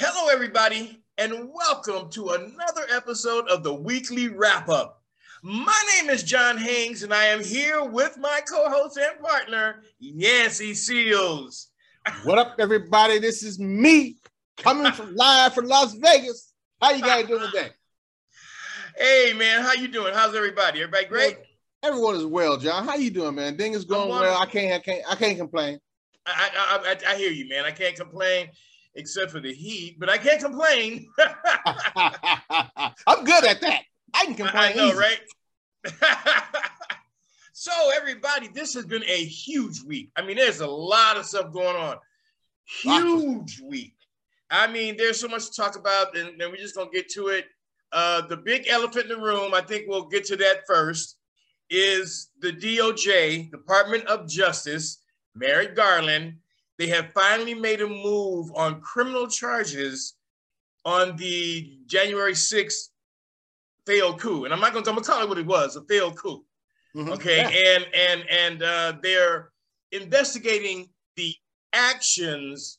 Hello, everybody, and welcome to another episode of the weekly wrap up. My name is John Haynes, and I am here with my co host and partner, Yancey Seals. What up, everybody? This is me coming from live from Las Vegas. How you guys doing today? Hey, man, how you doing? How's everybody? Everybody great? Everyone is well, John. How you doing, man? Thing is going well. I can't, I can't, I can't complain. I, I, I, I hear you, man. I can't complain except for the heat, but I can't complain. I'm good at that. I can complain. I know, easy. right? so, everybody, this has been a huge week. I mean, there's a lot of stuff going on. Huge week. I mean, there's so much to talk about, and, and we're just gonna get to it. Uh, the big elephant in the room, I think we'll get to that first, is the DOJ, Department of Justice, Merrick Garland, they have finally made a move on criminal charges on the January 6th failed coup. And I'm not gonna, I'm gonna call it what it was, a failed coup. Mm-hmm. Okay. Yeah. And and and uh, they're investigating the actions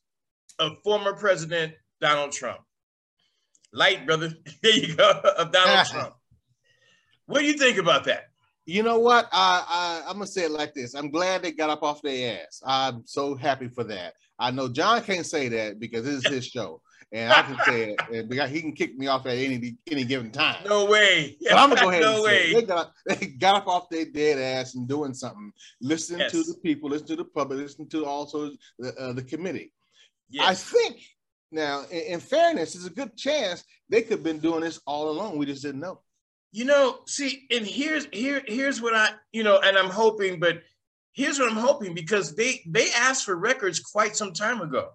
of former President Donald Trump. Light, brother. There you go, of Donald Trump. What do you think about that? You know what? I, I I'm gonna say it like this. I'm glad they got up off their ass. I'm so happy for that. I know John can't say that because this is his show, and I can say it, and because he can kick me off at any any given time. No way. But I'm gonna go ahead. no and way. They got they got up off their dead ass and doing something. Listening yes. to the people, listening to the public, listening to also the uh, the committee. Yes. I think now, in, in fairness, there's a good chance they could have been doing this all along. We just didn't know. You know, see, and here's here here's what I, you know, and I'm hoping, but here's what I'm hoping because they they asked for records quite some time ago.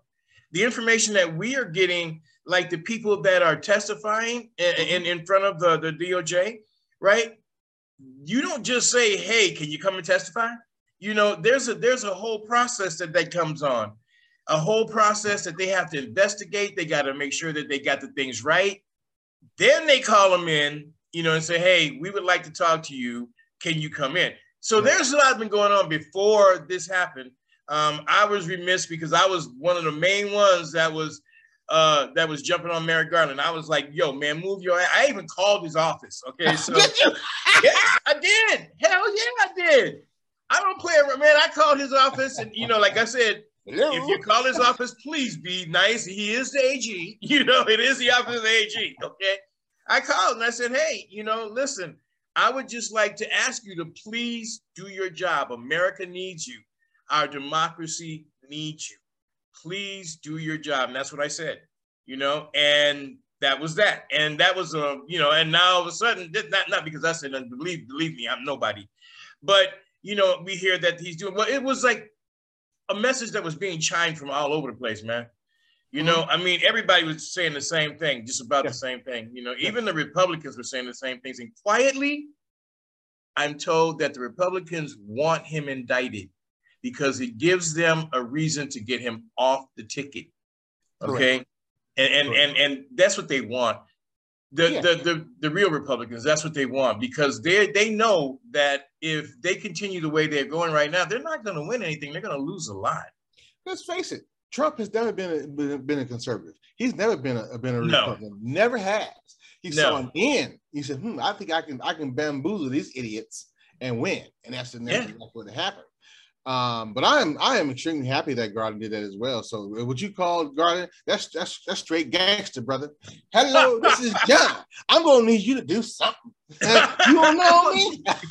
The information that we are getting, like the people that are testifying in, in, mm-hmm. in front of the, the DOJ, right? You don't just say, hey, can you come and testify? You know, there's a there's a whole process that that comes on, a whole process that they have to investigate. They got to make sure that they got the things right. Then they call them in you know, and say, hey, we would like to talk to you. Can you come in? So there's a lot been going on before this happened. Um, I was remiss because I was one of the main ones that was uh, that was jumping on Merrick Garland. I was like, yo, man, move your I even called his office. Okay. So did yes, I did. Hell yeah, I did. I don't play around, man. I called his office, and you know, like I said, Hello. if you call his office, please be nice. He is the AG. You know, it is the office of the AG. Okay. I called and I said, hey, you know, listen, I would just like to ask you to please do your job. America needs you. Our democracy needs you. Please do your job. And that's what I said, you know, and that was that. And that was, a, um, you know, and now all of a sudden, not, not because I said, believe, believe me, I'm nobody, but, you know, we hear that he's doing, well, it was like a message that was being chimed from all over the place, man. You know, mm-hmm. I mean, everybody was saying the same thing, just about yeah. the same thing. You know, yeah. even the Republicans were saying the same things. And quietly, I'm told that the Republicans want him indicted because it gives them a reason to get him off the ticket. Okay. Correct. And and, and and that's what they want. The, yeah. the the the real Republicans, that's what they want because they they know that if they continue the way they're going right now, they're not going to win anything. They're going to lose a lot. Let's face it. Trump has never been a, been, been a conservative. He's never been a, been a Republican. No. Never has. He no. saw an end. He said, "Hmm, I think I can I can bamboozle these idiots and win." And that's the next yeah. what happened. Um, but I am I am extremely happy that Garland did that as well. So would you call Garland? That's that's that's straight gangster, brother. Hello, this is John. I'm gonna need you to do something. you don't know me.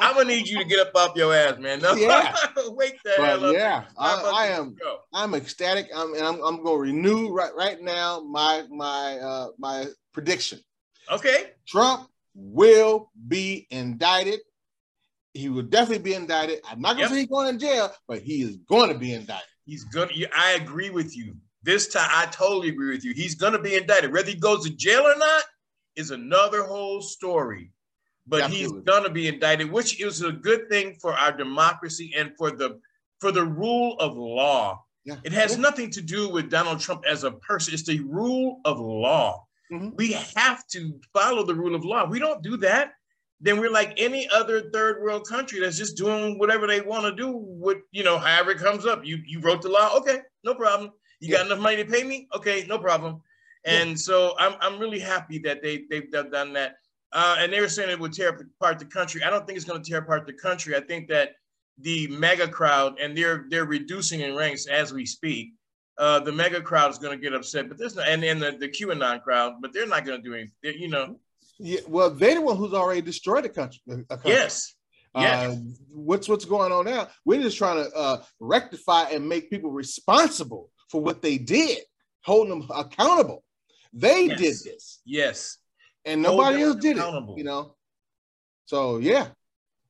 I'm gonna need you to get up off your ass, man. No, yeah. wake the but hell up. Yeah, I, I am. I'm ecstatic. I'm and I'm, I'm gonna renew right right now my my uh my prediction. Okay. Trump will be indicted he will definitely be indicted. I'm not gonna yep. say he's going to jail, but he is going to be indicted. He's gonna. I agree with you. This time, I totally agree with you. He's going to be indicted. Whether he goes to jail or not is another whole story. But Absolutely. he's going to be indicted, which is a good thing for our democracy and for the for the rule of law. Yeah. It has yeah. nothing to do with Donald Trump as a person. It's the rule of law. Mm-hmm. We have to follow the rule of law. We don't do that then we're like any other third world country that's just doing whatever they want to do with, you know, however it comes up. You you wrote the law, okay, no problem. You got enough money to pay me? Okay, no problem. And yeah. so I'm I'm really happy that they they've done that. Uh, and they were saying it would tear apart the country. I don't think it's going to tear apart the country. I think that the MAGA crowd, and they're they're reducing in ranks as we speak. Uh, the MAGA crowd is going to get upset, but there's no, and then the, the QAnon crowd, but they're not going to do anything. You know. Yeah, well, they're the one who's already destroyed the country. country. Yes. Yeah. Uh, what's what's going on now? We're just trying to uh, rectify and make people responsible for what they did, holding them accountable. They yes. did this. Yes. And nobody else did it. You know. So yeah.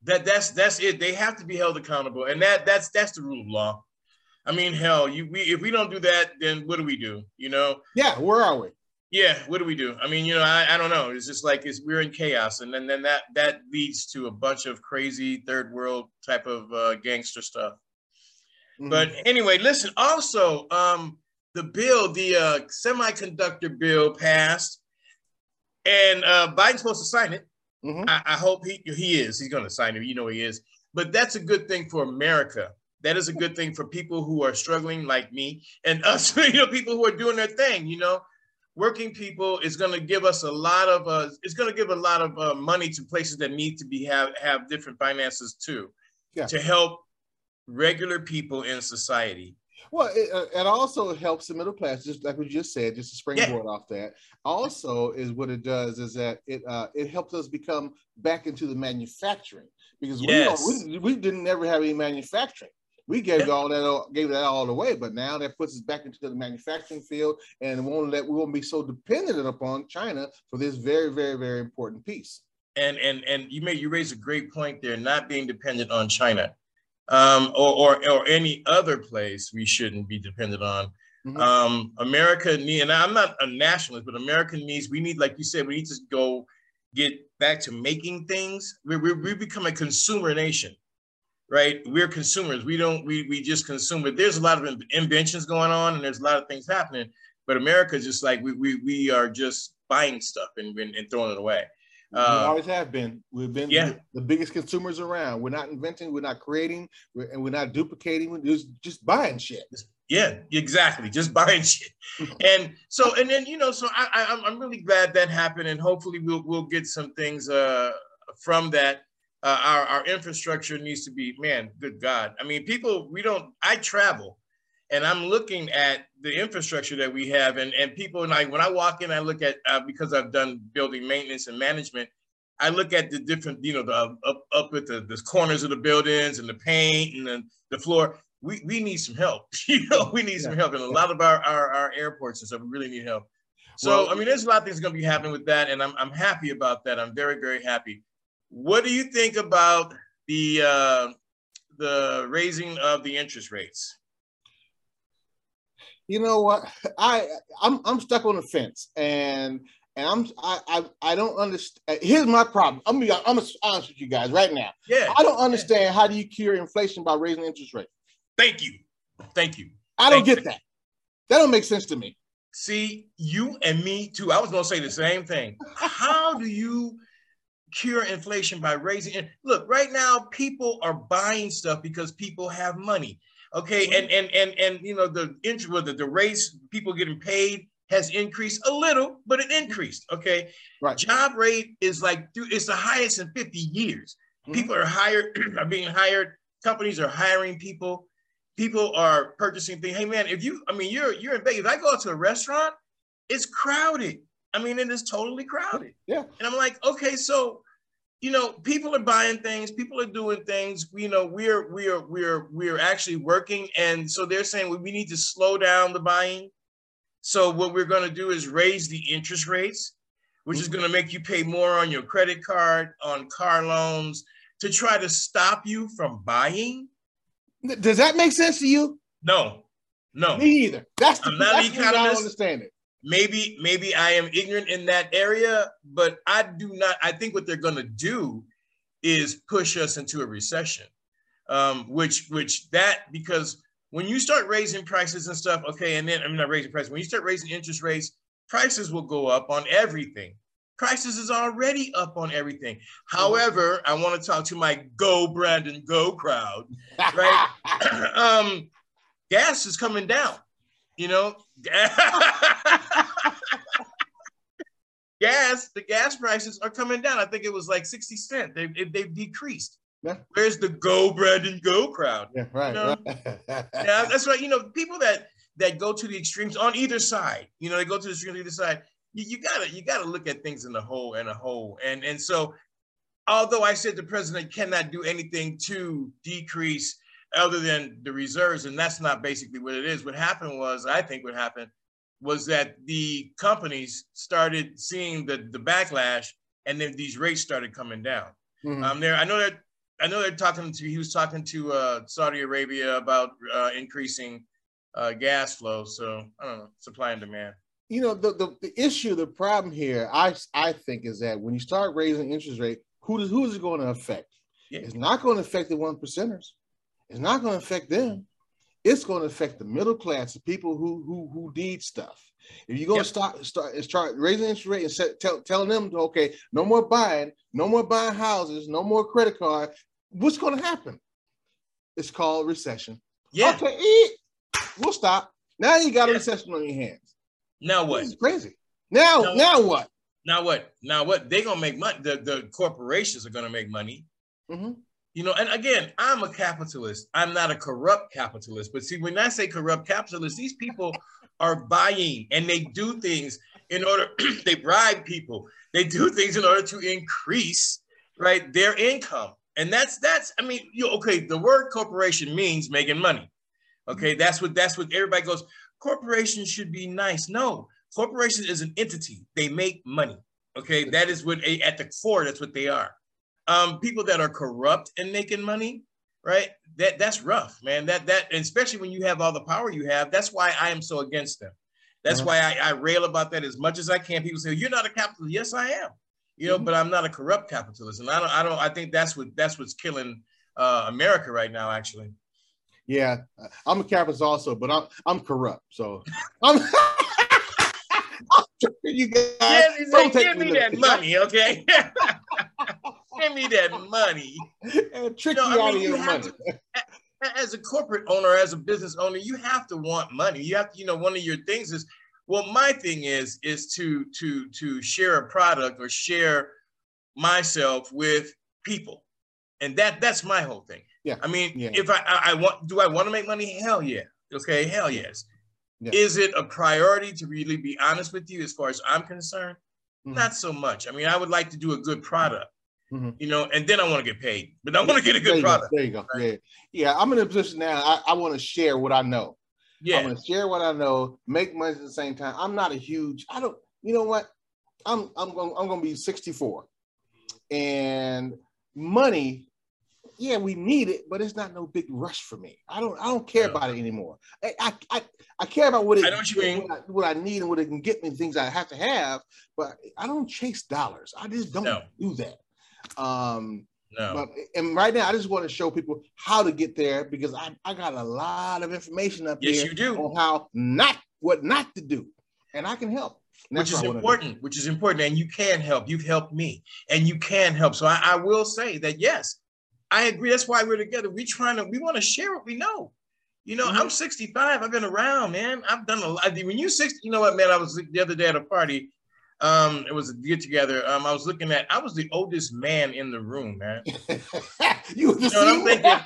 That that's that's it. They have to be held accountable, and that that's that's the rule of law. I mean, hell, you we if we don't do that, then what do we do? You know? Yeah. Where are we? Yeah, what do we do? I mean, you know, I, I don't know. It's just like it's we're in chaos, and then then that that leads to a bunch of crazy third world type of uh, gangster stuff. Mm-hmm. But anyway, listen. Also, um, the bill, the uh, semiconductor bill passed, and uh, Biden's supposed to sign it. Mm-hmm. I, I, hope he he is. He's going to sign it. You know he is. But that's a good thing for America. That is a good thing for people who are struggling like me and us. You know, people who are doing their thing. You know, working people is going to give us a lot of. Uh, it's going to give a lot of uh, money to places that need to be have have different finances too, yeah. to help regular people in society. Well, it, uh, it, also helps the middle class, just like we just said, just to springboard yeah. off that. Also, is what it does is that it uh, it helps us become back into the manufacturing because yes. we, we, we didn't ever have any manufacturing. We gave yeah. all that gave that all away, but now that puts us back into the manufacturing field, and won't let we won't be so dependent upon China for this very, very, very important piece. And and and you made you raise a great point there, not being dependent on China um, or, or, or any other place we shouldn't be dependent on. Mm-hmm. Um, America need, and I'm not a nationalist, but America needs, we need, like you said, we need to go get back to making things. We, we, we become a consumer nation, right? We're consumers. We don't, we, we just consume, it. there's a lot of inventions going on and there's a lot of things happening, but America just like, we, we, we are just buying stuff and, and, throwing it away. Uh, we always have been. We've been yeah. the biggest consumers around. We're not inventing. We're not creating, we're, and we're not duplicating. We're just just buying shit. Yeah, exactly. Just buying shit. and so, and then you know, so I, I I'm really glad that happened, and hopefully we'll we'll get some things uh from that. Uh, our our infrastructure needs to be man. Good God. I mean, people. We don't. I travel and I'm looking at the infrastructure that we have, and and people and I when I walk in, I look at uh, because I've done building maintenance and management. I look at the different, you know, the up up at the, the corners of the buildings and the paint and the, the floor. We, we need some help. you know, we need some help, and a lot of our, our, our airports and stuff. We really need help. So well, I mean, there's a lot of things going to be happening with that, and I'm I'm happy about that. I'm very very happy. What do you think about the uh, the raising of the interest rates? you know what? I I'm I'm stuck on the fence, and and I'm I I, I don't understand. Here's my problem. I'm gonna be I'm gonna honest with you guys right now. Yeah. I don't understand yeah. how do you cure inflation by raising interest rates. Thank you, thank you. I don't get you. that. That don't make sense to me. See, you and me too. I was gonna say the same thing. how do you? Cure inflation by raising it. Look, right now people are buying stuff because people have money. Okay, and and and and you know the interest, whether the race people getting paid has increased a little, but it increased. Okay, right. Job rate is like it's the highest in 50 years. Mm-hmm. People are hired, are being hired. Companies are hiring people. People are purchasing things. Hey man, if you, I mean, you're you're in Vegas. If I go to a restaurant, it's crowded. I mean, it is totally crowded. Yeah. And I'm like, okay, so you know, people are buying things, people are doing things. You know, we're we're we're we're actually working, and so they're saying well, we need to slow down the buying. So what we're going to do is raise the interest rates, which is mm-hmm. going to make you pay more on your credit card, on car loans, to try to stop you from buying. Does that make sense to you? No, no. Me either. That's the, I'm not that's I don't understand it maybe maybe I am ignorant in that area, but I do not. I think what they're going to do is push us into a recession, um, which which that because when you start raising prices and stuff, okay, and then I'm not raising prices. When you start raising interest rates, prices will go up on everything. Prices is already up on everything. However, I want to talk to my Go Brandon Go crowd, right? um, gas is coming down You know, gas, the gas prices are coming down. I think it was like 60 cents. They, they've decreased. Yeah. Where's the go Brandon go crowd? Yeah, right. You know? right. yeah, that's right. You know, people that that go to the extremes on either side, you know, they go to the extremes on either side. You, you gotta you gotta look at things in the whole and a whole. And and so although I said the president cannot do anything to decrease other than the reserves, and that's not basically what it is. What happened was, I think what happened was that the companies started seeing the, the backlash and then these rates started coming down. Mm-hmm. Um, there, I know that I know they're talking to. He was talking to uh, Saudi Arabia about uh, increasing uh, gas flow. So I don't know, supply and demand. You know, the, the, the issue, the problem here, I I think is that when you start raising interest rate, who does who is it going to affect? Yeah. It's not going to affect the one percenters. It's not going to affect them it's going to affect the middle class, the people who who who need stuff. If you're going yep. to start start start raising interest rate and set, tell, telling them, okay, no more buying, no more buying houses, no more credit card, what's going to happen? It's called recession. Yeah. Okay, we'll stop. Now you got a recession on your hands. Now what? It's crazy. Now, now, now what? Now what? Now what? They're gonna make money. The, the corporations are gonna make money. Mm-hmm. You know, and again, I'm a capitalist. I'm not a corrupt capitalist. But see, when I say corrupt capitalist, these people are buying and they do things in order, they bribe people. They do things in order to increase, right, their income. And that's that's, I mean, you okay, the word corporation means making money. Okay, that's what that's what everybody goes, corporations should be nice. No, corporation is an entity. They make money. Okay, that is what at the core, that's what they are um, people that are corrupt and making money, right? That that's rough, man. That that especially when you have all the power you have. That's why I am so against them. That's uh-huh. why I, I, rail about that as much as I can. People say you're not a capitalist. Yes, I am. You know, mm-hmm. but I'm not a corrupt capitalist, and I don't. I don't. I think that's what that's what's killing uh, America right now. Actually. Yeah, I'm a capitalist also, but I'm I'm corrupt. So I'm. you guys, give, give me that money, okay? Give me that money. And trick you, know, you out mean, of your money. To, as a corporate owner, as a business owner, you have to want money. You have to, you know, one of your things is, well, my thing is, is to to to share a product or share myself with people, and that that's my whole thing. Yeah. I mean, yeah. if I, I, I want, do I want to make money? Hell yeah. Okay, hell yes. Yeah. Is it a priority to really be honest with you, as far as I'm concerned? Mm-hmm. Not so much. I mean, I would like to do a good product. Mm-hmm. You know, and then I want to get paid, but I want to get a good there product. Go, there you go. Right? Yeah, yeah. I'm in a position now. I, I want to share what I know. Yeah, I'm going to share what I know, make money at the same time. I'm not a huge. I don't. You know what? I'm I'm going I'm going to be 64, and money. Yeah, we need it, but it's not no big rush for me. I don't I don't care no. about it anymore. I, I, I I care about what it I know what, you mean. What I, what, I, need and what it can get me, things I have to have, but I don't chase dollars. I just don't no. do that. Um, no. But and right now, I just want to show people how to get there because I, I got a lot of information up yes, here you do. on how not what not to do, and I can help. Which is important. Which is important, and you can help. You've helped me, and you can help. So I, I will say that yes, I agree. That's why we're together. We trying to we want to share what we know. You know, mm-hmm. I'm 65. I've been around, man. I've done a lot. When you 60, you know what, man? I was the other day at a party um, it was a get together. Um, I was looking at. I was the oldest man in the room, man. you, you know, I'm thinking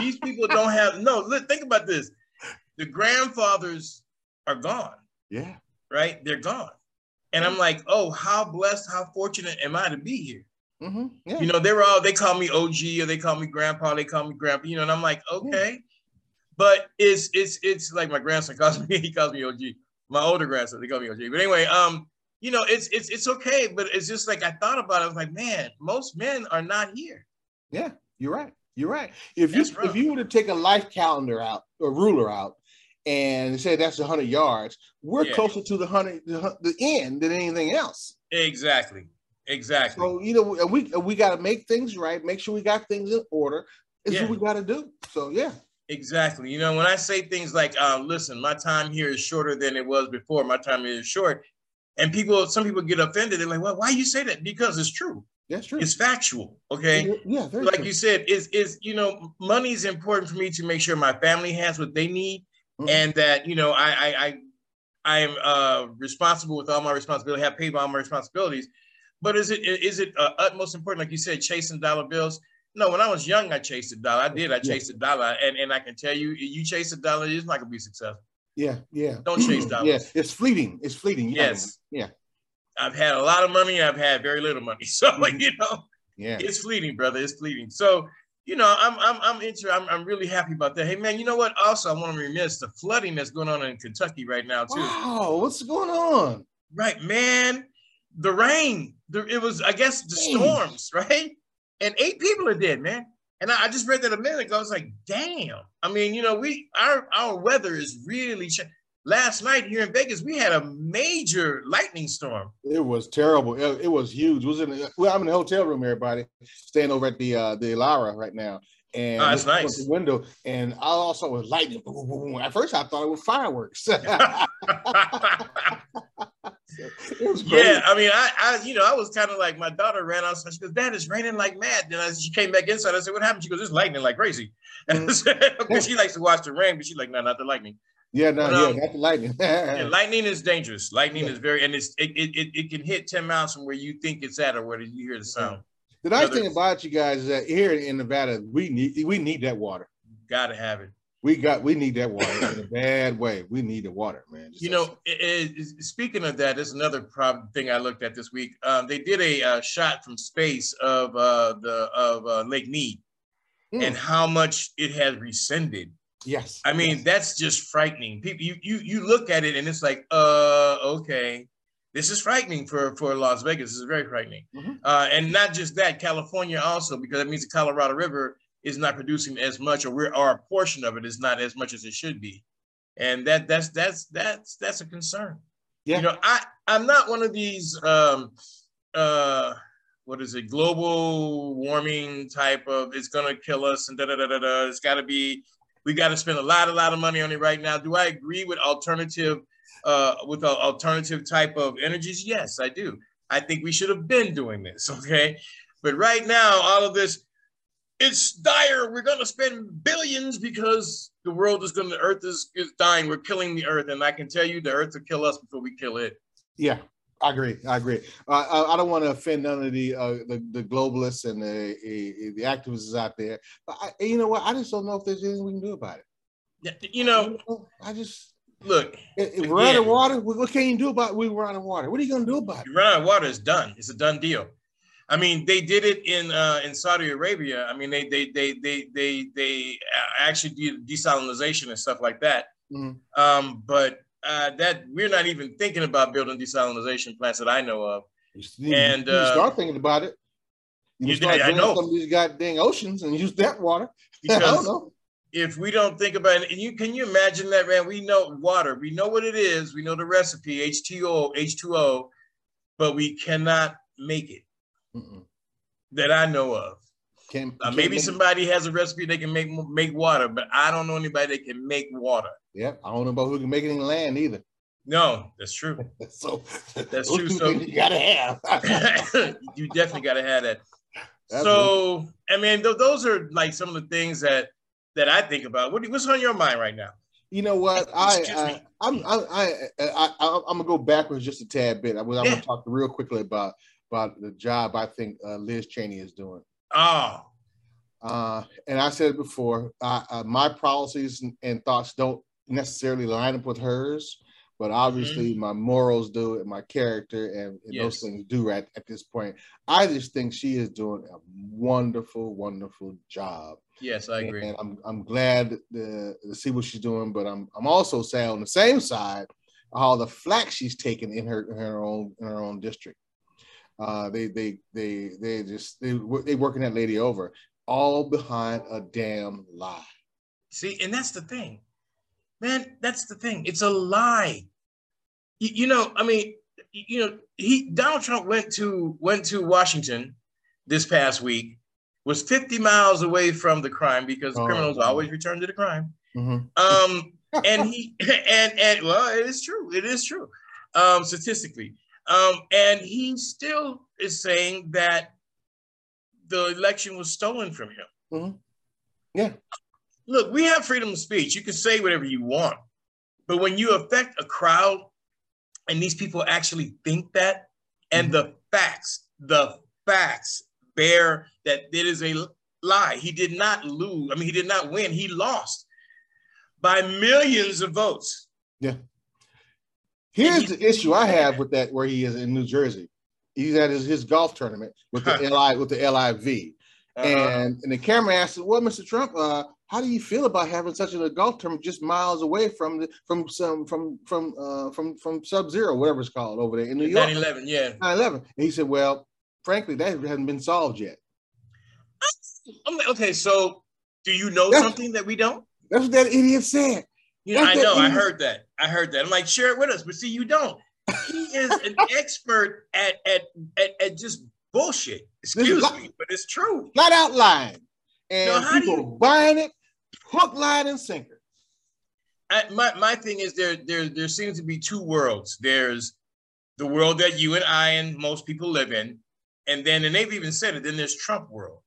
these people don't have. No, look, think about this. The grandfathers are gone. Yeah. Right. They're gone. And I'm like, oh, how blessed, how fortunate am I to be here? Mm-hmm. Yeah. You know, they were all they call me OG or they call me grandpa, they call me grandpa, you know, and I'm like, okay. Yeah. But it's it's it's like my grandson calls me, he calls me OG. My older grandson, they call me OG. But anyway, um, you know, it's it's it's okay, but it's just like I thought about it. I was like, man, most men are not here. Yeah, you're right. You're right. If you if you were to take a life calendar out, a ruler out, and say that's 100 yards, we're yeah. closer to the 100 the, the end than anything else. Exactly. Exactly. So you know, we we got to make things right, make sure we got things in order. Is yeah. what we got to do. So yeah. Exactly. You know, when I say things like, uh, "Listen, my time here is shorter than it was before. My time here is short," And people, some people get offended. They're like, well, why you say that? Because it's true. That's true. It's factual. Okay. Yeah. like true. you said, is is you know, money is important for me to make sure my family has what they need. mm-hmm. and that you know I I I, I am uh, responsible with all my responsibility, have paid all my responsibilities. But is it is it uh, utmost important, like you said, chasing dollar bills? No, when I was young, I chased a dollar. I did. I chased a dollar, and and I can tell you, you chase a dollar, it's not gonna be successful. Yeah, yeah. Don't chase dollars. yeah, it's fleeting. It's fleeting. You yes. Know? Yeah. I've had a lot of money. I've had very little money. So mm-hmm. you know, yeah, it's fleeting, brother. It's fleeting. So you know, I'm I'm I'm into. I'm I'm really happy about that. Hey man, you know what? Also, I want to remiss the flooding that's going on in Kentucky right now too. Wow, what's going on? Right, man. The rain. The, it was, I guess, the storms, right? And eight people are dead, man. And I, I, just read that a minute ago. I was like, damn. I mean, you know, we our our weather is really. Ch- last night here in Vegas, we had a major lightning storm. It was terrible. It, it was huge. It was in well, I'm in the hotel room, everybody, staying over at the uh, the Elara right now. And oh, that's nice. The window, and I also was lightning. At first, I thought it was fireworks. yeah, I mean, I, I, you know, I was kind of like my daughter ran outside. She goes, "Dad, it's raining like mad." Then I, she came back inside. I said, "What happened?" She goes, "It's lightning like crazy." Because mm. she likes to watch the rain, but she's like, "No, not the lightning." Yeah, no, but, um, yeah, not the lightning. yeah, lightning is dangerous. Lightning yeah. is very, and it's it, it it can hit ten miles from where you think it's at or where you hear the sound. The nice thing about you guys is that here in Nevada, we need we need that water. Got to have it. We got we need that water in a bad way. We need the water, man. Just you know, it, it, speaking of that, there's another problem thing I looked at this week. Um, they did a uh, shot from space of uh, the of uh, Lake Mead mm. and how much it has rescinded. Yes. I mean, yes. that's just frightening. People, you you you look at it and it's like, uh, okay, this is frightening for for Las Vegas. This is very frightening. Mm-hmm. Uh, and not just that, California also because that means the Colorado River is not producing as much, or we're our portion of it is not as much as it should be, and that that's that's that's that's a concern. Yeah. You know, I I'm not one of these um uh what is it global warming type of it's gonna kill us and da da da da da. It's got to be we got to spend a lot a lot of money on it right now. Do I agree with alternative uh with alternative type of energies? Yes, I do. I think we should have been doing this. Okay. But right now, all of this, it's dire. We're going to spend billions because the world is going to, the earth is, is dying. We're killing the earth. And I can tell you the earth will kill us before we kill it. Yeah, I agree. I agree. Uh, I, I, don't want to offend none of the uh, the, the, globalists and the, the activists out there. But I, you know what? I just don't know if there's anything we can do about it. Yeah, you know, I just look. If we're out of water, what can you do about it? We run out of water. What are you going to do about it? You run out of water. It's done. It's a done deal. I mean, they did it in uh, in Saudi Arabia. I mean, they they they they they they actually did desalination and stuff like that. Mm-hmm. Um, but uh, that we're not even thinking about building desalination plants that I know of. You, and you uh, start thinking about it. You, you start I know some of these goddamn oceans and use that water. Because if we don't think about it, and you can you imagine that, man? We know water. We know what it is. We know the recipe H2O, H2O, but we cannot make it. Mm-mm. that I know of. Can, uh, maybe somebody has a recipe they can make make water, but I don't know anybody that can make water. Yeah, I don't know about who can make it in land either. No, that's true. so that's true. So you gotta have. you definitely gotta have that. That's so I mean, th- those are like some of the things that that I think about. What, what's on your mind right now? You know what? I, I I'm I, I, I, am gonna go backwards just a tad bit. I, am yeah. gonna talk real quickly about about the job I think uh, Liz Cheney is doing. Oh. Uh, and I said it before, uh, my policies and, and, thoughts don't necessarily line up with hers, but obviously mm-hmm. my morals do and my character and, and yes. those things do right at this point. I just think she is doing a wonderful, wonderful job. Yes, I agree. And, I'm, I'm glad to, to see what she's doing, but I'm I'm also sad on the same side all the flack she's taken in her in her own in her own district. Uh, they they they they just they they working that lady over, all behind a damn lie. See, and that's the thing, man. That's the thing. It's a lie. You, you know, I mean, you know, he Donald Trump went to went to Washington this past week, was 50 miles away from the crime because oh, criminals always return to the crime. Mm-hmm. Um, and he and and well, it is true. It is true. Um, statistically, um, and he still is saying that the election was stolen from him. Mm-hmm. Yeah. Look, we have freedom of speech. You can say whatever you want. But when you affect a crowd and these people actually think that, and mm-hmm. the facts, the facts bear that it is a lie. He did not lose. I mean, he did not win. He lost by millions of votes. Yeah. Here's the issue I have with that where he is in New Jersey. He's at his, his golf tournament with the LI with the LIV. Uh-huh. And and the camera asked, "Well, Mr. Trump, uh, how do you feel about having such a golf tournament just miles away from the from some from from uh, from from Sub Zero, whatever it's called over there in New York?" 9/11, yeah. 9/11. And he said, "Well, frankly, that hasn't been solved yet." I'm like, okay, so do you know that's, something that we don't? That's what that idiot said. You know, I know, I heard that. I heard that. I'm like, share it with us, but see, you don't. He is an expert at, at at at just bullshit. Excuse me, but it's true. Flat out lying. And people you, buying it, hook, line, and sinker. I, my, my thing is there, there, there seems to be two worlds. There's the world that you and I and most people live in. And then, and they've even said it, then there's Trump world.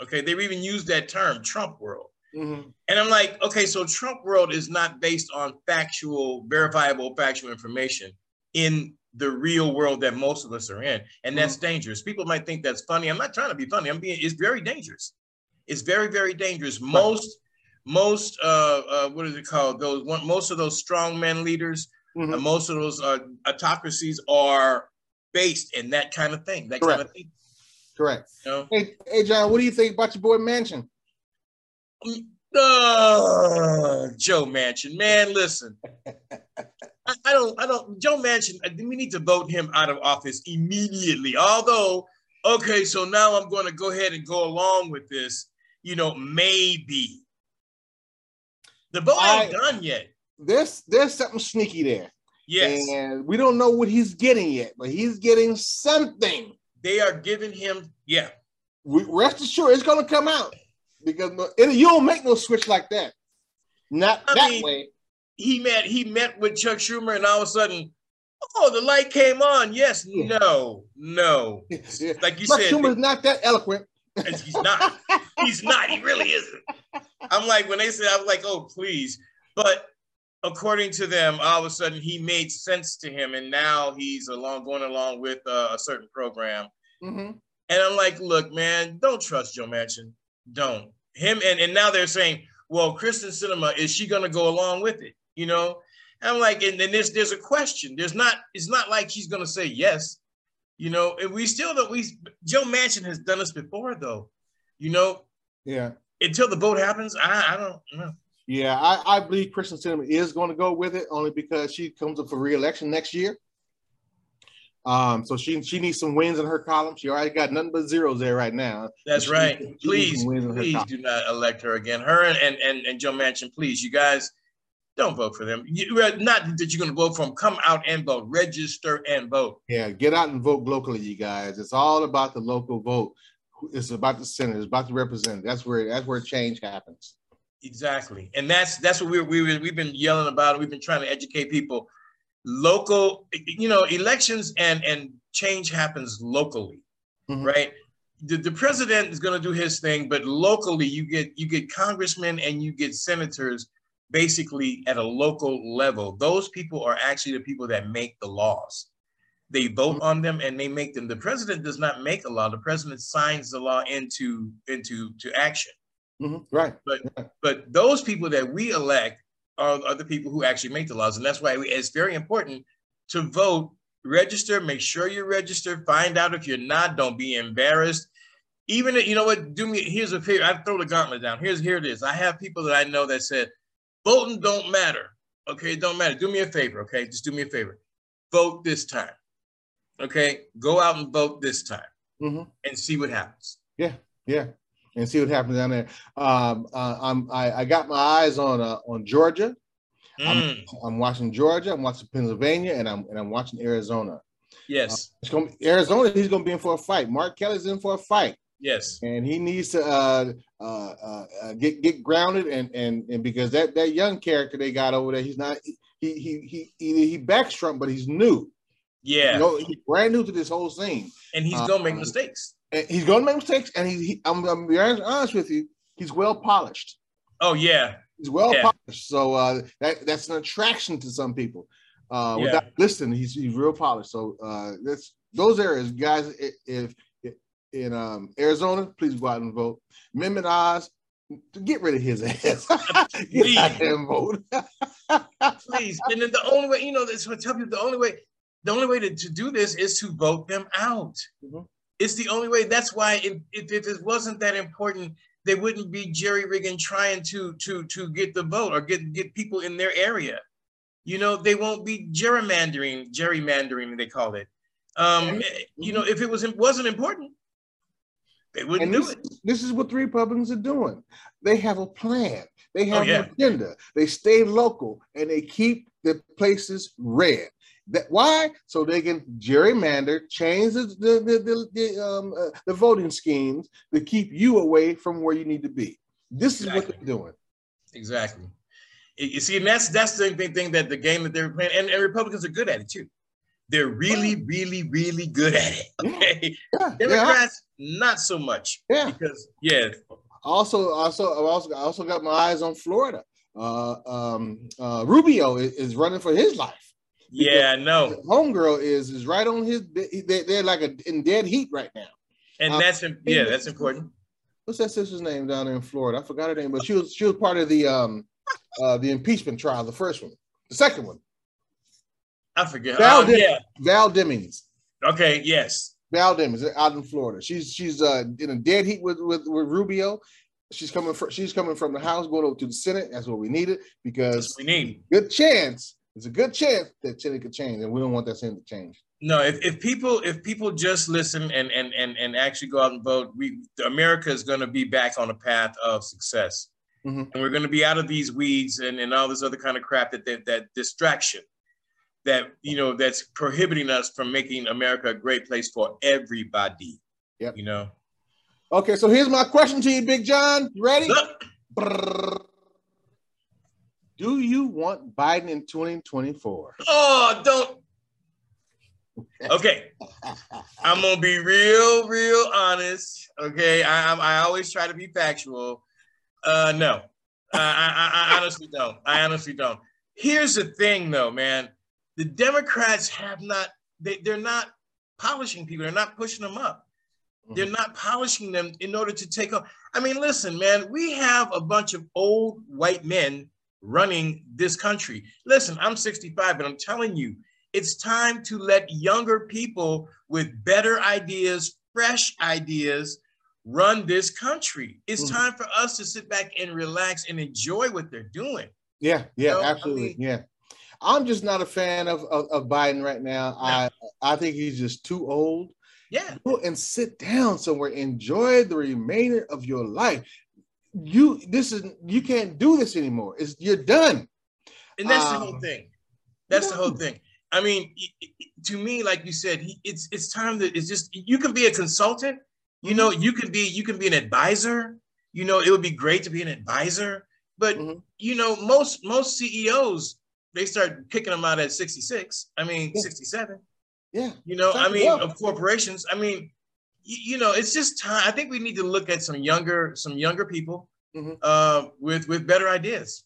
Okay. They've even used that term, Trump world. Mm-hmm. And I'm like, okay, so Trump world is not based on factual, verifiable factual information in the real world that most of us are in. And that's mm-hmm. dangerous. People might think that's funny. I'm not trying to be funny. I'm being, it's very dangerous. It's very, very dangerous. Most, most, uh, uh, what is it called? Those one, most of those strong men leaders, mm-hmm. uh, most of those uh, autocracies are based in that kind of thing. That Correct. kind of thing. Correct. You know? Hey, hey, John, what do you think about your boy Manchin? Uh, Joe Manchin, man, listen. I, I, don't, I don't. Joe Manchin, we need to vote him out of office immediately. Although, okay, so now I'm going to go ahead and go along with this. You know, maybe the vote ain't done yet. There's, there's something sneaky there. Yes, and we don't know what he's getting yet, but he's getting something. They are giving him, yeah. We, rest assured, it's going to come out because it, you don't make no switch like that. Not I that mean, way. He met he met with Chuck Schumer, and all of a sudden, oh, the light came on. Yes, yeah. no, no. Yeah. Like you Chuck said, Schumer's not that eloquent. he's not. he's not. He really isn't. I'm like when they said, I was like, oh, please. But according to them, all of a sudden he made sense to him, and now he's along going along with uh, a certain program. Mm-hmm. And I'm like, look, man, don't trust Joe Manchin don't. Him and and now they're saying, well, Kyrsten Sinema is she gonna go along with it? You know? I'm like, and then there's there's a question. There's not, it's not like she's gonna say yes, you know, and we still don't we Joe Manchin has done this before though, you know. Yeah. Until the vote happens, I, I don't know. Yeah, I, I believe Kyrsten Sinema is going to go with it only because she comes up for re-election next year. Um, so she she needs some wins in her column. She already got nothing but zeros there right now. That's right. please, please do not elect her again. Her and, and and and Joe Manchin, please, you guys, don't vote for them. You, not that you're going to vote for them. Come out and vote. Register and vote. Yeah, get out and vote locally, you guys. It's all about the local vote. It's about the Senate. It's about the representative. That's where that's where change happens. Exactly, and that's that's what we we we've been yelling about. We've been trying to educate people local you know elections and and change happens locally mm-hmm. right? The, the president is going to do his thing but locally you get you get congressmen and you get senators basically at a local level. Those people are actually the people that make the laws. They vote mm-hmm. on them and they make them. The president does not make a law. The president signs the law into into to action. Mm-hmm. right. But but those people that we elect are, are the people who actually make the laws. And that's why it's very important to vote, register, make sure you're registered, find out if you're not, don't be embarrassed. Even if, you know what, do me here's a favor. I throw the gauntlet down. Here's here it is. I have people that I know that said, voting don't matter. Okay, it don't matter. Do me a favor, okay? Just do me a favor. Vote this time. Okay, go out and vote this time mm-hmm. and see what happens. Yeah, yeah and see what happens down there. Um, uh, I'm I, I, got my eyes on uh, on Georgia. Mm. I'm, I'm, watching Georgia. I'm watching Pennsylvania, and I'm and I'm watching Arizona. Yes, uh, going Arizona. He's going to be in for a fight. Mark Kelly's in for a fight. Yes, and he needs to uh, uh, uh, get get grounded and and and because that that young character they got over there, he's not he he he he, he backs Trump, but he's new. Yeah, you know, he's brand new to this whole thing, and he's gonna make mistakes he's going to make mistakes, and he, he I'm, I'm be honest with you, he's well polished. Oh yeah, He's well yeah. polished, so uh, that that's an attraction to some people. Uh, yeah. Without listening, he's he's real polished. So uh, that's those areas, guys. If, if in um, Arizona, please go out and vote. Amendment Oz, get rid of his ass. please. please. And then the only way, you know, this will tell you the only way, the only way to, to do this is to vote them out. Mm-hmm. It's the only way. That's why if, if, if it wasn't that important, they wouldn't be jerry rigging trying to to to get the vote or get get people in their area. You know, they won't be gerrymandering, gerrymandering, they call it. Um, you know, if it was wasn't important, they wouldn't and do it. This is what the Republicans are doing. They have a plan. They oh, have oh, yeah. an agenda. They stay local and they keep the places red. That why? So they can gerrymander, change the the the, the, um, uh, the voting schemes to keep you away from where you need to be. This exactly. is what they're doing. Exactly. You see, and that's that's the same thing thing that the game that they're playing, and, and Republicans are good at it too. They're really, really, really good at it. Okay. Yeah. Democrats, yeah. not so much. Yeah. Because yeah. Also, also, I also, I also got my eyes on Florida. Uh, um, uh, Rubio is, is running for his life. Yeah, no. Homegirl is is right on his. They, they're like a, in dead heat right now. And uh, that's yeah, that's important. What's that sister's name down there in Florida? I forgot her name, but she was she was part of the um uh the impeachment trial, the first one, the second one. I forget. Val, um, yeah. Val Demings. Okay. Yes. Val Demings out in Florida. She's she's uh in a dead heat with with, with Rubio. She's coming from she's coming from the House going over to the Senate. That's what we needed because we need good chance. There's a good chance that Senate could change, and we don't want that Senate to change. No, if, if people if people just listen and and and and actually go out and vote, we America is going to be back on a path of success, mm-hmm. and we're going to be out of these weeds and, and all this other kind of crap that that, that distraction that you know that's prohibiting us from making America a great place for everybody. Yep. You know. Okay, so here's my question to you, Big John. You ready? Do you want Biden in 2024? Oh, don't. Okay, I'm gonna be real, real honest. Okay, I, I always try to be factual. Uh, no, I, I, I honestly don't. I honestly don't. Here's the thing, though, man the Democrats have not, they, they're not polishing people, they're not pushing them up. Mm-hmm. They're not polishing them in order to take on. I mean, listen, man, we have a bunch of old white men running this country. Listen, I'm 65, but I'm telling you, it's time to let younger people with better ideas, fresh ideas, run this country. It's mm-hmm. time for us to sit back and relax and enjoy what they're doing. Yeah, yeah, you know? absolutely. I mean, yeah. I'm just not a fan of, of, of Biden right now. No. I I think he's just too old. Yeah. Go and sit down somewhere. Enjoy the remainder of your life. You this is you can't do this anymore. It's you're done. And that's um, the whole um, thing. That's the whole thing. I mean, to me, like you said, it's it's time that it's just you can be a consultant. You know, you can be you can be an advisor. You know, it would be great to be an advisor. But mm-hmm. you know, most most CEOs they start kicking them out at 66. I mean, yeah. 67. Yeah. You know, I mean, of corporations. I mean, you, know, it's just time. I think we need to look at some younger, some younger people mm-hmm. uh, with with better ideas.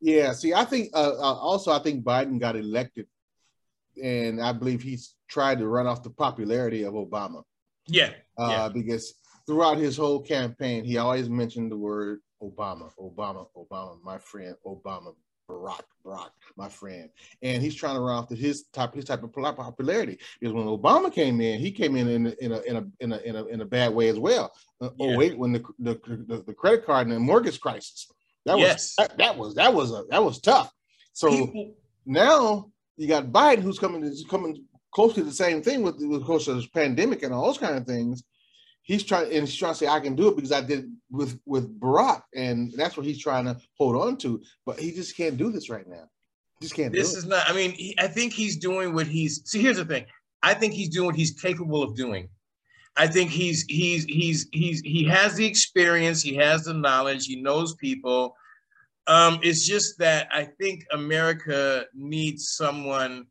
Yeah. See, I think uh, uh, also I think Biden got elected, and I believe he's tried to run off the popularity of Obama. Yeah. Uh, yeah. Because throughout his whole campaign, he always mentioned the word Obama, Obama, Obama, my friend, Obama, Barack, Barack, my friend, and he's trying to run off to his type, his type of popularity. Because when Obama came in, he came in in a, in a, in a, in a, in a, in a bad way as well. Uh, yeah. Oh wait, when the, the, the the credit card and the mortgage crisis, that yes. was that, that, was that was a that was tough. So People. now you got Biden who's coming is coming close to the same thing with with of course of this pandemic and all those kind of things he's trying and he's trying to say I can do it because I did with with Barack, and that's what he's trying to hold on to. But he just can't do this right now. Just can't. Do this is not. I mean, he, I think he's doing what he's. See, here's the thing. I think he's doing what he's capable of doing. I think he's he's he's he's he has the experience. He has the knowledge. He knows people. Um, it's just that I think America needs someone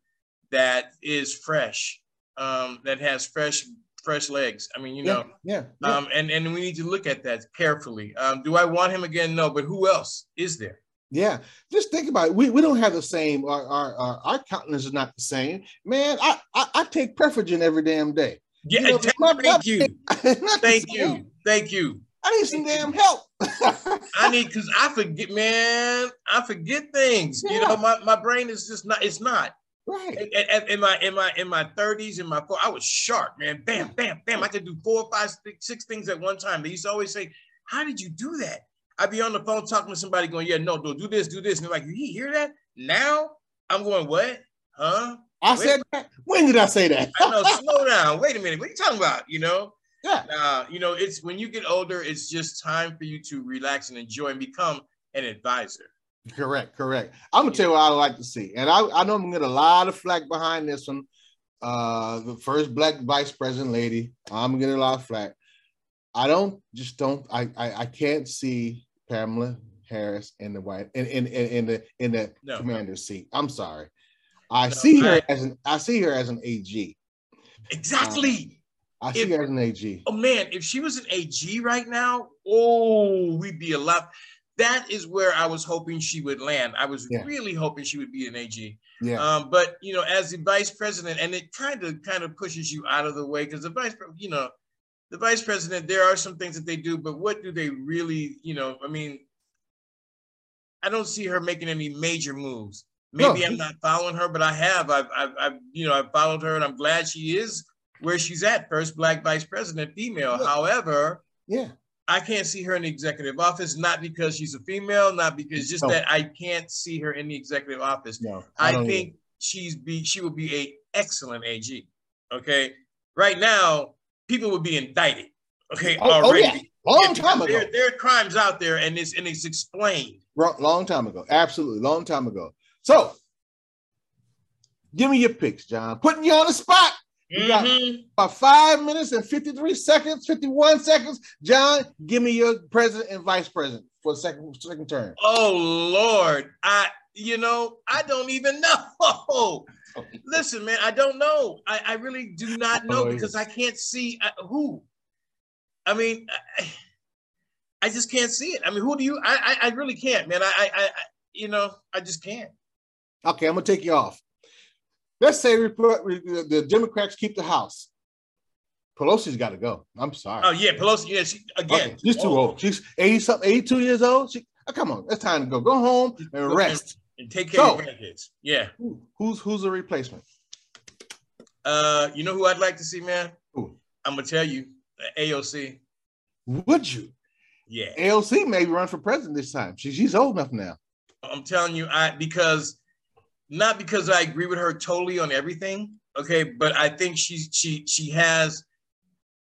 that is fresh, um, that has fresh fresh legs. I mean, you know, yeah, yeah, Um, and and we need to look at that carefully. Um, do I want him again? No, but who else is there? Yeah, just think about it. We, we don't have the same. Our, our our, our countenance is not the same. Man, I I, I take Prevagen every damn day. Yeah, you know, thank, not, you, thank you, thank you. I need some damn help. I need because I forget, man. I forget things. Yeah. You know, my, my brain is just not. It's not. Right. In, in my in my in my 30s, in my four, I was sharp, man. Bam, bam, bam. I could do four, five, six, six things at one time. They used to always say, "How did you do that?" I'd be on the phone talking to somebody, going, "Yeah, no, do do this, do this," and they're like, "You hear that?" Now I'm going, "What? Huh?" I Wait, said that. When did I say that? I know. Slow down. Wait a minute. What are you talking about? You know. Yeah. Uh, you know, it's when you get older, it's just time for you to relax and enjoy and become an advisor. Correct, correct. I'm gonna tell you what I like to see, and I, I know I'm gonna get a lot of flack behind this one. Uh, the first black vice president lady, I'm gonna get a lot of flack. I don't just don't I I, I can't see Kamala Harris in the white in in, in, in the in the no. commander's seat. I'm sorry. I no, see her I, as an I see her as an AG. Exactly. I see if, her as an AG. Oh man, if she was an AG right now, oh, we'd be a lot. That is where I was hoping she would land. I was yeah. really hoping she would be an AG. Yeah. Um, but you know, as the vice president, and it kind of kind of pushes you out of the way because the vice, you know, the vice president, there are some things that they do, but what do they really, you know? I mean, I don't see her making any major moves. Maybe no. I'm not following her, but I have. I've, I've, I've, you know, I've followed her, and I'm glad she is where she's at, first black vice president, female. Yeah. However, yeah, I can't see her in the executive office, not because she's a female, not because just no. that I can't see her in the executive office. No, I, I think she's be she would be a excellent AG. Okay, right now people would be indicted. Okay, oh, already. Oh, yeah. Long time ago. There, there, are crimes out there, and it's and it's explained. Long time ago, absolutely, long time ago. So, give me your picks, John. Putting you on the spot. We got mm-hmm. about five minutes and 53 seconds, 51 seconds. John, give me your president and vice president for the second second term. Oh Lord. I you know, I don't even know. Listen, man, I don't know. I, I really do not know oh, because I can't see uh, who. I mean, I, I, just can't see it. I mean, who do you? I, I, I really can't, man. I, I, I, you know, I just can't. Okay, I'm gonna take you off. Let's say the Democrats keep the House. Pelosi's got to go. I'm sorry. Oh yeah, Pelosi. Yeah, she again. Okay, she's too oh. old. She's 80 something, 82 years old. She, oh, come on, it's time to go. Go home and rest and take care so, of your grandkids. Yeah. Who, who's who's a replacement? Uh, you know who I'd like to see, man. Who? I'm gonna tell you, AOC. Would you? Yeah. AOC may run for president this time. She, she's old enough now. I'm telling you, I because not because I agree with her totally on everything, okay, but I think she's she she has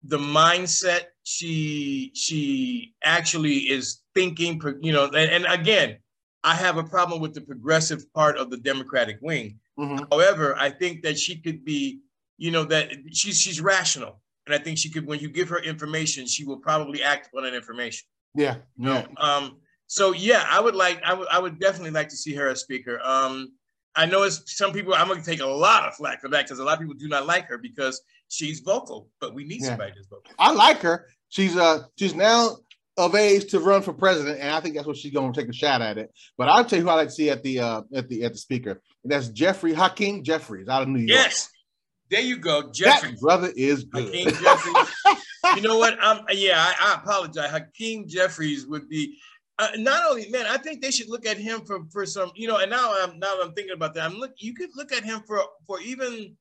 the mindset. She she actually is thinking, you know, and, and again, I have a problem with the progressive part of the Democratic wing. Mm-hmm. However, I think that she could be, you know, that she's she's rational, and I think she could. When you give her information, she will probably act on that information. Yeah, yeah. Um. So yeah, I would like. I would. I would definitely like to see her as speaker. Um. I know it's some people. I'm going to take a lot of flack for that because a lot of people do not like her because she's vocal. But we need yeah. somebody that's vocal. I like her. She's uh she's now of age to run for president, and I think that's what she's going to take a shot at it. But I'll tell you who I like to see at the uh at the at the speaker, and that's Jeffrey Hakeem Jeffries out of New York. Yes, there you go, Jeffries. That brother is good. Hakeem Jeffries. you know what? I'm yeah. I, I apologize. Hakeem Jeffries would be uh, not only man, I think they should look at him for for some, you know. And now I'm now I'm thinking about that. I'm look. You could look at him for for even,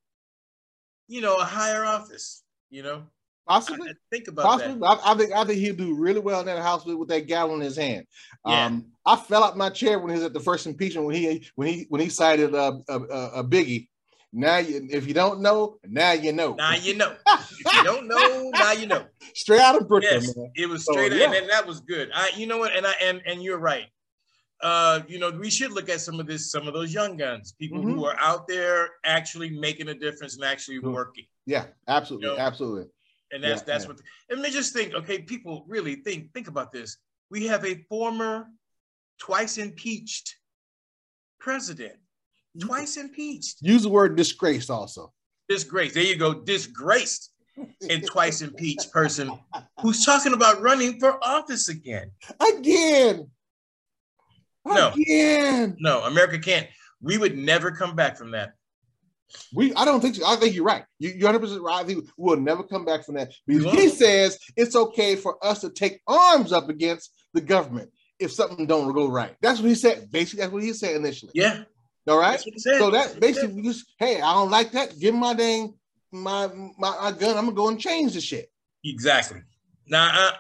you know, a higher office. You know, possibly. I, I think about possibly. that. I, I, think I think he'd do really well in that house with, with that gavel in his hand. Yeah. Um, I fell out my chair when he was at the first impeachment when he when he when he cited uh, a, a, a Biggie now, you, if you don't know, now you know. Now you know. if you don't know, now you know. Straight out of Brooklyn, yes, man. It was straight, so, yeah. and, and, that was good. I, you know what, and I and and you're right. Uh, you know, we should look at some of this, some of those young guns, people mm-hmm. who are out there actually making a difference and actually mm-hmm. working. Yeah, absolutely, you know? absolutely. And that's yeah, that's yeah. what. And let me just think, okay, people really think think about this. We have a former, twice impeached president twice impeached. Use the word disgraced also. Disgraced. There you go. Disgraced and twice impeached person who's talking about running for office again. Again. No, Again. no, America can't. We would never come back from that. We, I don't think so. I think you're right. You, you're 100 percent right. I think we'll never come back from that because he says it's okay for us to take arms up against the government if something don't go right. That's what he said. Basically, that's what he said initially. Yeah. All right. So that basically just hey, I don't like that. Give my dang my, my my gun. I'm gonna go and change the shit. Exactly. Now, uh,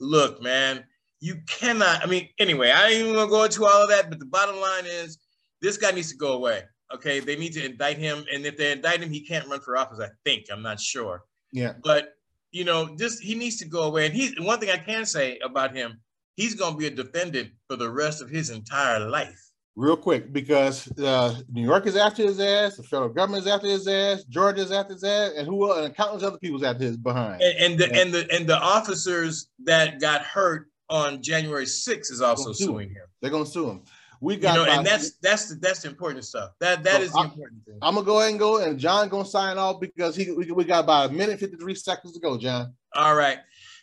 look, man, you cannot. I mean, anyway, I ain't even gonna go into all of that. But the bottom line is, this guy needs to go away. Okay, they need to indict him, and if they indict him, he can't run for office. I think I'm not sure. Yeah. But you know, just he needs to go away. And he one thing I can say about him, he's gonna be a defendant for the rest of his entire life. Real quick, because uh, New York is after his ass, the federal government is after his ass, Georgia is after his ass, and who and countless other people's after his behind. And, and the and the and the officers that got hurt on January 6th is also suing him. They're gonna sue him. We got, you know, and that's that's the that's the important stuff. That that so is the I'm, important thing. I'm gonna go ahead and go, and John gonna sign off because he we, we got about a minute fifty three seconds to go. John. All right,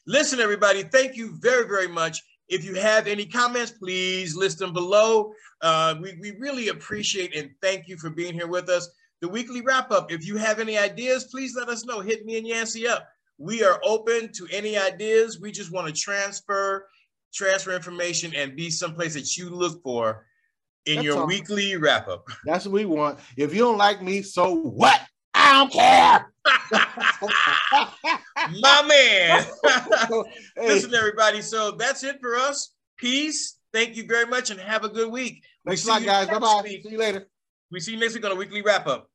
listen, everybody. Thank you very very much. If you have any comments, please list them below. Uh, we we really appreciate and thank you for being here with us. The weekly wrap up. If you have any ideas, please let us know. Hit me and Yancey up. We are open to any ideas. We just want to transfer transfer information and be someplace that you look for in That's your all. weekly wrap up. That's what we want. If you don't like me, so what? I don't care. My man. hey. Listen, everybody. So that's it for us. Peace. Thank you very much and have a good week. Thanks a lot, guys. Bye bye. See you later. We see you next week on a weekly wrap up.